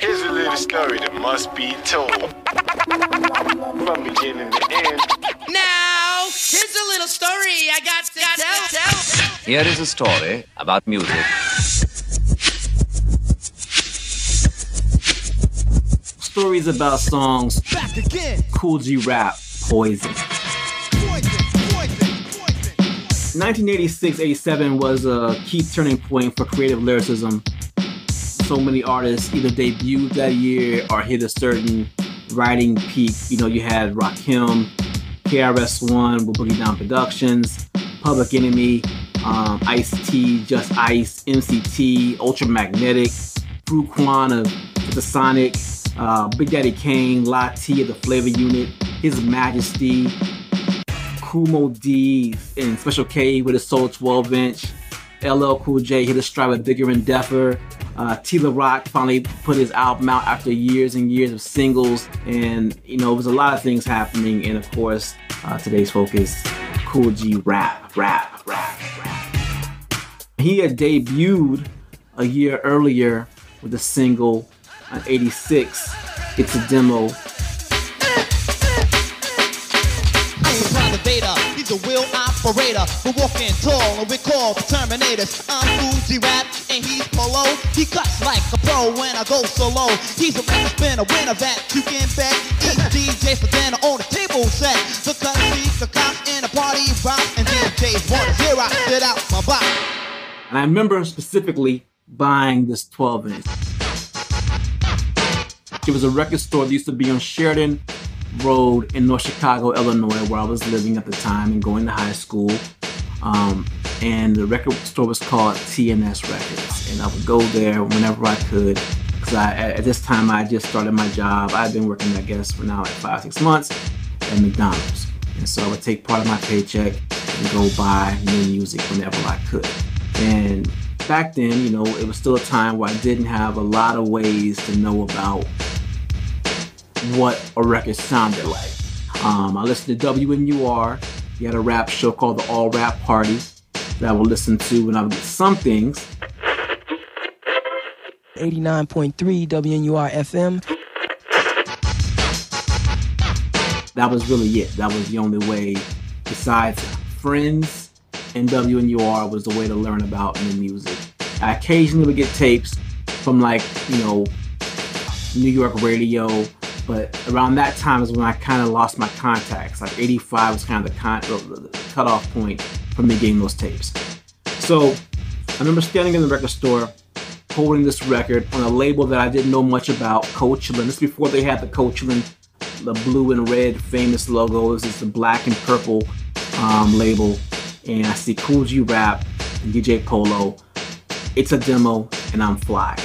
Here's a little story that must be told. From beginning to end. Now, here's a little story I got to tell. tell. Here is a story about music. Stories about songs. Back again. Kool G Rap, Poison. Poison, poison, poison. 1986-87 was a key turning point for creative lyricism. So many artists either debuted that year or hit a certain writing peak. You know, you had Rakim, KRS-One with Boogie Down Productions, Public Enemy, um, Ice T, Just Ice, MCT, Ultramagnetic, Fruitkwan of Stetsasonic, uh, Big Daddy Kane, Latee of the Flavor Unit, His Majesty, Kool Moe Dee and Special K with a Soul 12 inch. LL Cool J hit a stride with Bigger and Deffer. Uh, T La Rock finally put his album out after years and years of singles. And, you know, there was a lot of things happening. And of course, uh, today's focus Kool G Rap, rap, rap, rap. He had debuted a year earlier with a single on 86. It's a demo operator. We're walking tall and we call Terminators. I'm Kool G Rap and he's Polo. He cuts like a pro when I go solo. He's a record spinner, winner that you can bet. Eat DJs for dinner on the table set. The country, the cops in a party rock and DJs want to hear I spit out my box. And I remember specifically buying this 12 inch. It was a record store that used to be on Sheridan Road in North Chicago, Illinois, where I was living at the time and going to high school. Um, and the record store was called TNS Records. And I would go there whenever I could. Because at this time, I just started my job. I'd been working, I guess, for now like five, six months at McDonald's. And so I would take part of my paycheck and go buy new music whenever I could. And back then, you know, it was still a time where I didn't have a lot of ways to know about what a record sounded like. Um, I listened to WNUR. He had a rap show called the All Rap Party that I would listen to when I would get some things. 89.3 WNUR FM. That was really it. That was the only way, besides friends and WNUR, was the way to learn about new music. I occasionally would get tapes from like, you know, New York radio, but around that time is when I kind of lost my contacts. Like 85 was kind of the, con- the, cutoff point for me getting those tapes. So I remember standing in the record store holding this record on a label that I didn't know much about, Cold Chillin'. This is before they had the Cold Chillin', the blue and red famous logo. This is the black and purple um, label. And I see Kool G Rap and DJ Polo. It's a demo, and I'm fly.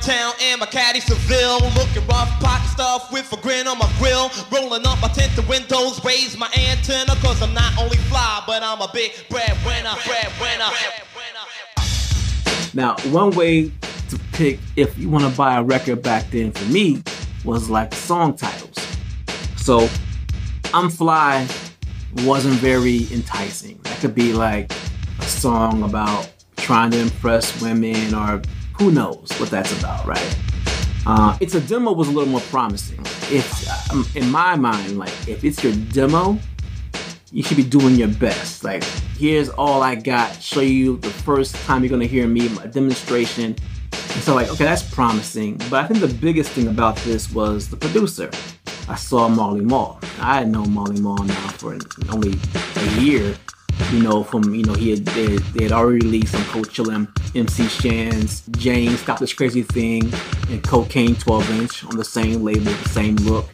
Ride around town in my caddy Seville, looking rough, pocket stuff with a grin on my grill. Rolling up my tinted windows, raise my antenna, cause I'm not only fly, but I'm a big breadwinner, breadwinner. Now, one way to pick if you want to buy a record back then for me was like song titles. So, I'm Fly wasn't very enticing. That could be like a song about trying to impress women or who knows what that's about, right? Uh, it's a demo was a little more promising. If um, in my mind, like if it's your demo, you should be doing your best. Like here's all I got. Show you the first time you're gonna hear me, my demonstration. And so like okay, that's promising. But I think the biggest thing about this was the producer. I saw Marley Marl. I had known Marley Marl now for only a year, you know, from you know he had they, they had already released some Cold Chillin', MC Shan's, Jane, Stop This Crazy Thing, and Cocaine 12 inch on the same label, the same look.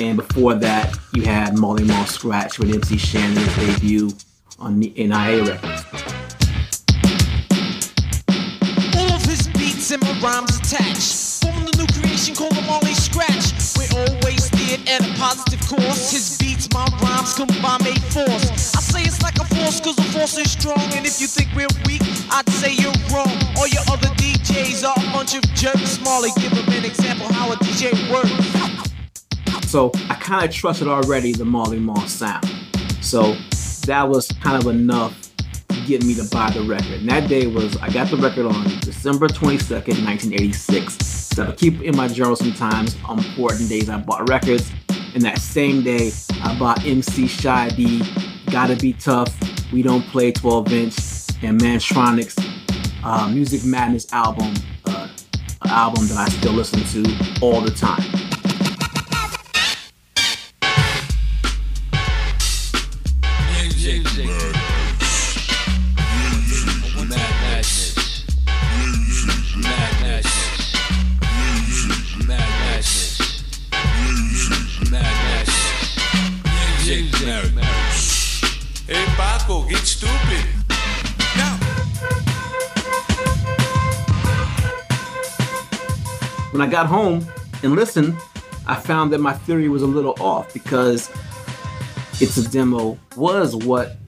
And before that, you had Marley Marl Scratch with MC Shannon's debut on the NIA Records. And my rhymes attached. Form the new creation called the Marley Scratch. We're always steered at a positive course. His beats, my rhymes combine made force. I say it's like a force cause the force is strong. And if you think we're weak, I'd say you're wrong. All your other DJs are a bunch of jerks. Marley, give them an example how a DJ works. So I kind of trusted already the Marley Marl sound. So that was kind of enough get me to buy the record. And that day was, I got the record on December 22nd, 1986. So I keep in my journal sometimes on important days I bought records. And that same day, I bought MC Shy D, Gotta Be Tough, We Don't Play 12 inch, and Mantronix uh, Music Madness album, uh, album that I still listen to all the time. I got home and listened, I found that my theory was a little off because It's a Demo was what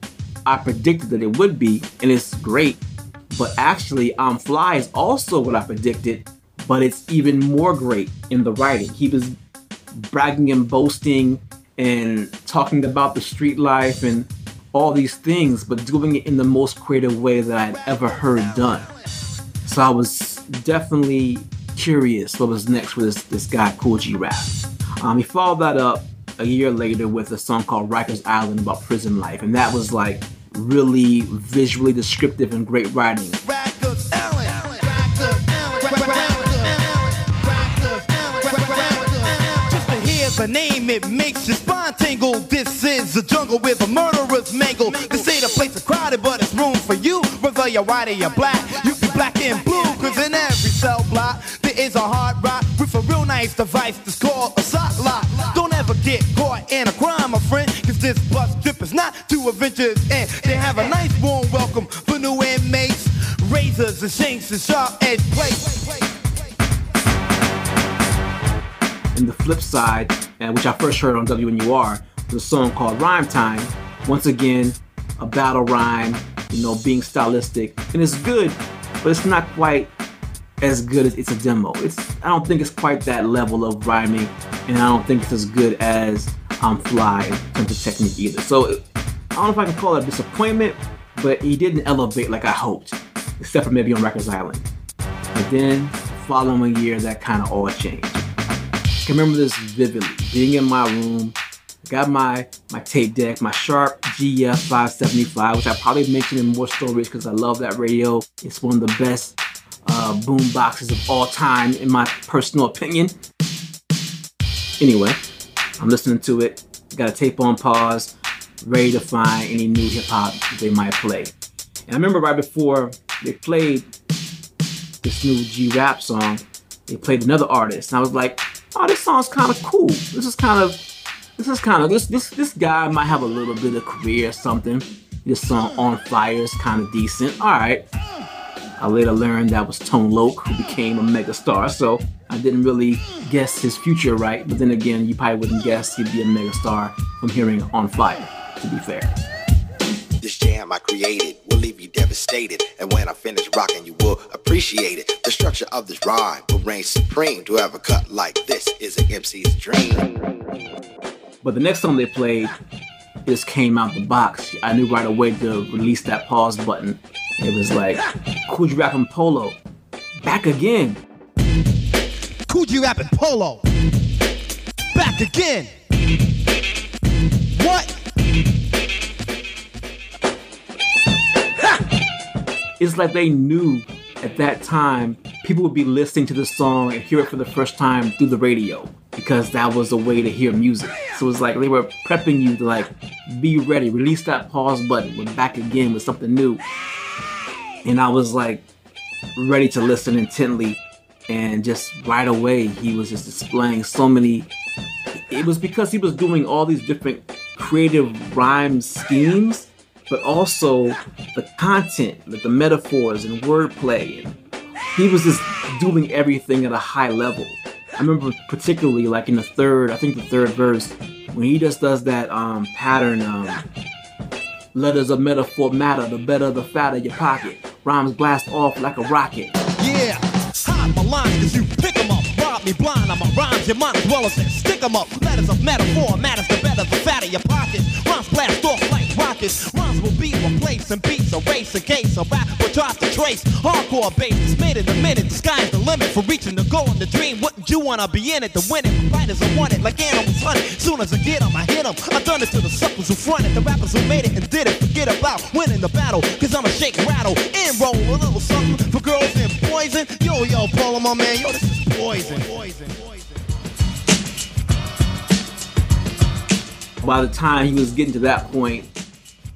I predicted that it would be, and it's great. But actually, I'm Fly is also what I predicted, but it's even more great in the writing. He was bragging and boasting and talking about the street life and all these things, but doing it in the most creative way that I'd ever heard done. So I was definitely curious what was next for this, this guy, Kool G Rap. Um, he followed that up a year later with a song called Rikers Island about prison life, and that was like really visually descriptive and great writing. Name, it makes your spine tingle. This is jungle with a murderer's mangle. They say the place is crowded, but it's room for you. Whether you're white or you're black, you be black and blue. Cause in every cell block, there is a hard rock with a real nice device that's called a sock lock. Don't ever get caught in a crime, my friend. Cause this bus trip is not to Avengers. And they have a nice warm welcome for new inmates. Razors and shanks and sharp edge plates. And the flip side, uh, which I first heard on WNUR, was a song called Rhyme Time. Once again, a battle rhyme, you know, being stylistic. And it's good, but it's not quite as good as it's a demo. It's I don't think it's quite that level of rhyming, and I don't think it's as good as I'm Fly in terms of technique either. So I don't know if I can call it a disappointment, but he didn't elevate like I hoped, except for maybe on Rikers Island. But then, following a year, that kind of all changed. I can remember this vividly. Being in my room, got my my tape deck, my Sharp GF 575, which I probably mentioned in more stories because I love that radio. It's one of the best uh, boom boxes of all time, in my personal opinion. Anyway, I'm listening to it. Got a tape on pause, ready to find any new hip hop they might play. And I remember right before they played this new G rap song, they played another artist, and I was like, "Oh, this song's kind of cool. This is kind of, this is kind of this this this guy might have a little bit of career or something. This song on fire is kind of decent. All right." I later learned that was Tone Loc, who became a megastar, so I didn't really guess his future right. But then again, you probably wouldn't guess he'd be a megastar from hearing On Fire, to be fair. This jam I created will leave you devastated. And when I finish rocking, you will appreciate it. The structure of this rhyme will reign supreme. To have a cut like this is an MC's dream. But the next song they played just came out the box. I knew right away to release that pause button. It was like, Kool G Rap and Polo, back again. Kool G Rap and Polo. Back again. What? Ha! It's like they knew at that time people would be listening to the song and hear it for the first time through the radio because that was the way to hear music. So it's like they were prepping you to like be ready, release that pause button, we're back again with something new. And I was like ready to listen intently and just right away he was just displaying so many it was because he was doing all these different creative rhyme schemes but also the content like the metaphors and wordplay and he was just doing everything at a high level. I remember particularly like in the third i think the third verse when he just does that um pattern um letters of metaphor matter the better the fatter your pocket rhymes blast off like a rocket Yeah. Hide my lines cause you pick 'em up. Rob me blind, I'm a rhymes, you might as well as stick pick 'em up. Letters of metaphor matters the better, the fatter your pockets. Rhymes blast off like rockets. Rhymes will be replaced and beats erase in case a rap will try to trace. Hardcore bass made in a minute. The sky's the limit for reaching the goal and the dream. Wouldn't you wanna be in it to win it? Writers are want it like animals hunted. Soon as I get 'em, I hit 'em. I done it to the suckers who fronted, the rappers who made it and did it. Forget about winning the battle, cause I'ma shake, rattle, and roll a little something for girls and poison. Yo, yo, Paul, my man, yo, this is poison. poison. By the time he was getting to that point,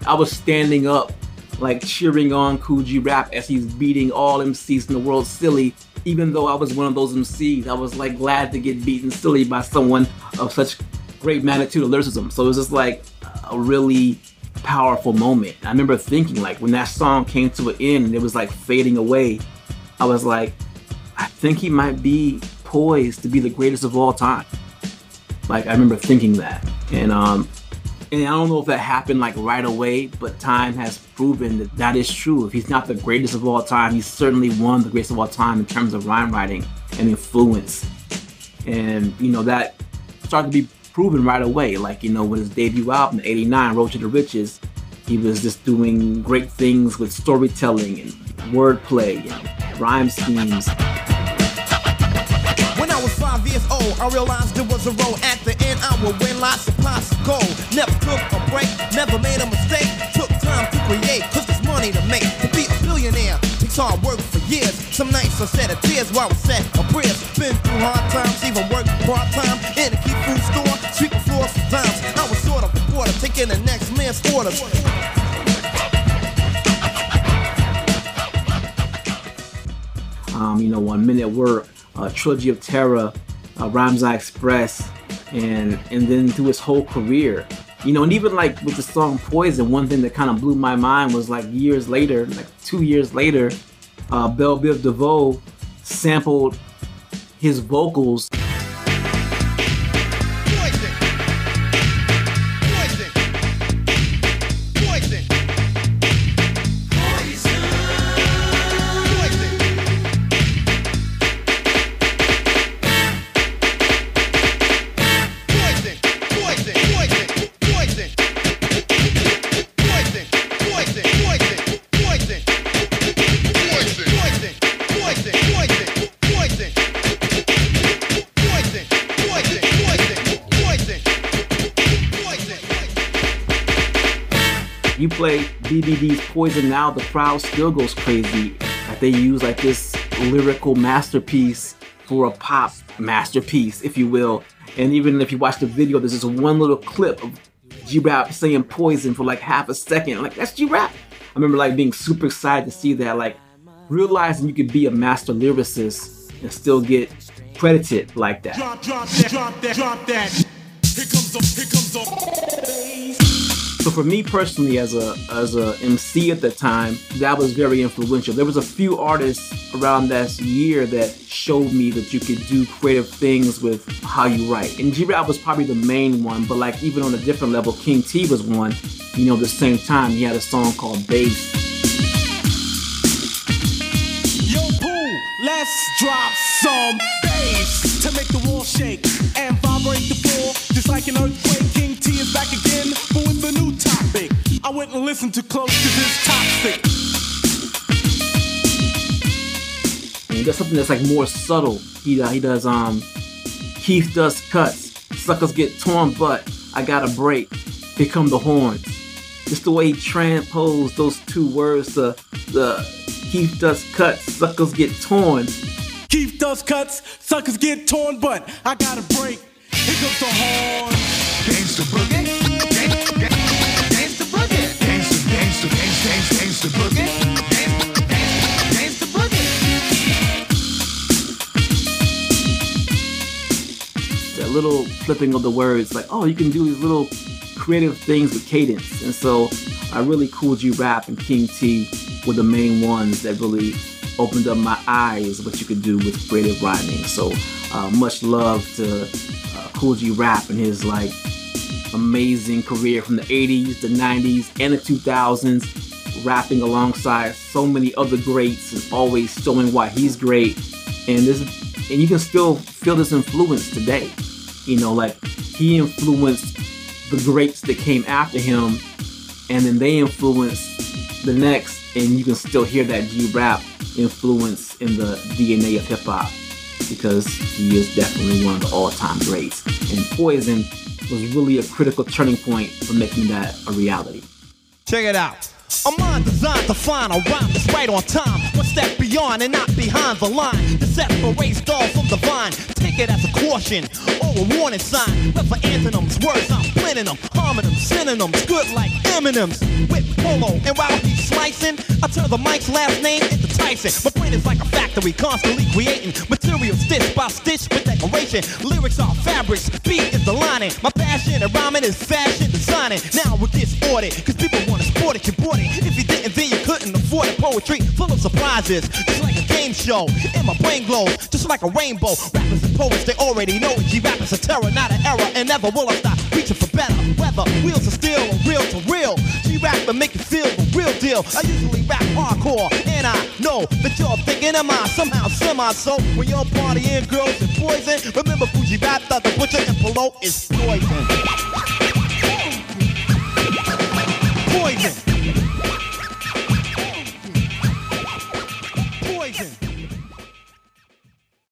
I was standing up, like cheering on G Rap as he's beating all MCs in the world silly. Even though I was one of those MCs, I was like glad to get beaten silly by someone of such great magnitude of lyricism. So it was just like a really powerful moment. I remember thinking like when that song came to an end and it was like fading away, I was like, I think he might be poised to be the greatest of all time. Like I remember thinking that, and um, and I don't know if that happened like right away, but time has proven that that is true. If he's not the greatest of all time, he's certainly one of the greatest of all time in terms of rhyme writing and influence. And you know that started to be proven right away. Like you know with his debut album, '89, Road to the Riches, he was just doing great things with storytelling and wordplay and rhyme schemes. Five years old, I realized there was a road at the end. I would win lots of pots of gold. Never took a break, never made a mistake. Took time to create, cause there's money to make. To be a billionaire takes hard work for years. Some nights I shed a tears while I was set a prayers. Been through hard times, even worked part time in a key food store, sweeping floors for times. I was sort of a taking the next man's orders. um, you know, One Minute Work, uh, Trilogy of Terror, uh, Express, and and then through his whole career, you know, and even like with the song Poison, one thing that kind of blew my mind was like years later, like two years later, uh, Belle Biv DeVoe sampled his vocals play BBD's Poison now, the crowd still goes crazy. They use like this lyrical masterpiece for a pop masterpiece, if you will. And even if you watch the video, there's this one little clip of G Rap saying poison for like half a second. Like that's G Rap. I remember like being super excited to see that, like realizing you could be a master lyricist and still get credited like that. Drop, drop that, drop that, drop that. Here comes the, here comes the. So for me personally, as a as a MC at the time, that was very influential. There was a few artists around that year that showed me that you could do creative things with how you write. And G-Rap was probably the main one, but like even on a different level, King T was one. You know, the same time he had a song called Bass. Yo, Pooh, let's drop some bass to make the wall shake and vibrate the floor just like an earthquake. King T is back again, I wouldn't listen too close to this toxic. And he does something that's like more subtle. He uh, he does um Keith does cuts, suckers get torn, but I got a break. Here come the horns. Just the way he transposed those two words to the Keith does cuts, suckers get torn. Keith does cuts, suckers get torn, but I got a break. Here comes the horn. Gangsta boogie. That little flipping of the words, like, oh, you can do these little creative things with cadence. And so I really Kool G Rap and King T were the main ones that really opened up my eyes what you could do with creative rhyming. So uh, much love to uh, Kool G Rap and his like amazing career from the 80s, the 90s, and the 2000s, rapping alongside so many other greats and always showing why he's great. And this, and you can still feel this influence today. You know, like he influenced the greats that came after him, and then they influenced the next, and you can still hear that G rap influence in the DNA of hip hop because he is definitely one of the all-time greats. And Poison was really a critical turning point for making that a reality. Check it out. A mind designed to find a rhyme that's right on time. One step beyond and not behind the line. The separates dull from the vine. Take it as a caution or a warning sign. Left for antonyms, words I'm blending them, harming them, synonyms, good like M&M's. With polo, and while he's slicing, I turn the mic's last name into Tyson. My brain is like a factory, constantly creating material stitch by stitch with decoration. Lyrics are fabrics, beat is the lining. My passion and rhyming is fashion designing. Now it gets ordered, cause people wanna sport it, you bought it. If you didn't, then you couldn't afford it. Poetry full of surprises, just like a game show. And my brain glows, just like a rainbow. Rappers and poets, they already know it. G-rap is a terror, not an error. And never will I stop reaching for better. weather. wheels are or real to real. G-rap will make you feel the real deal. I usually rap hardcore, and I know that you're thinking am I somehow semi so when you're partying girls and poison. Remember Kool G Rap, the butcher and Polo is. Poison.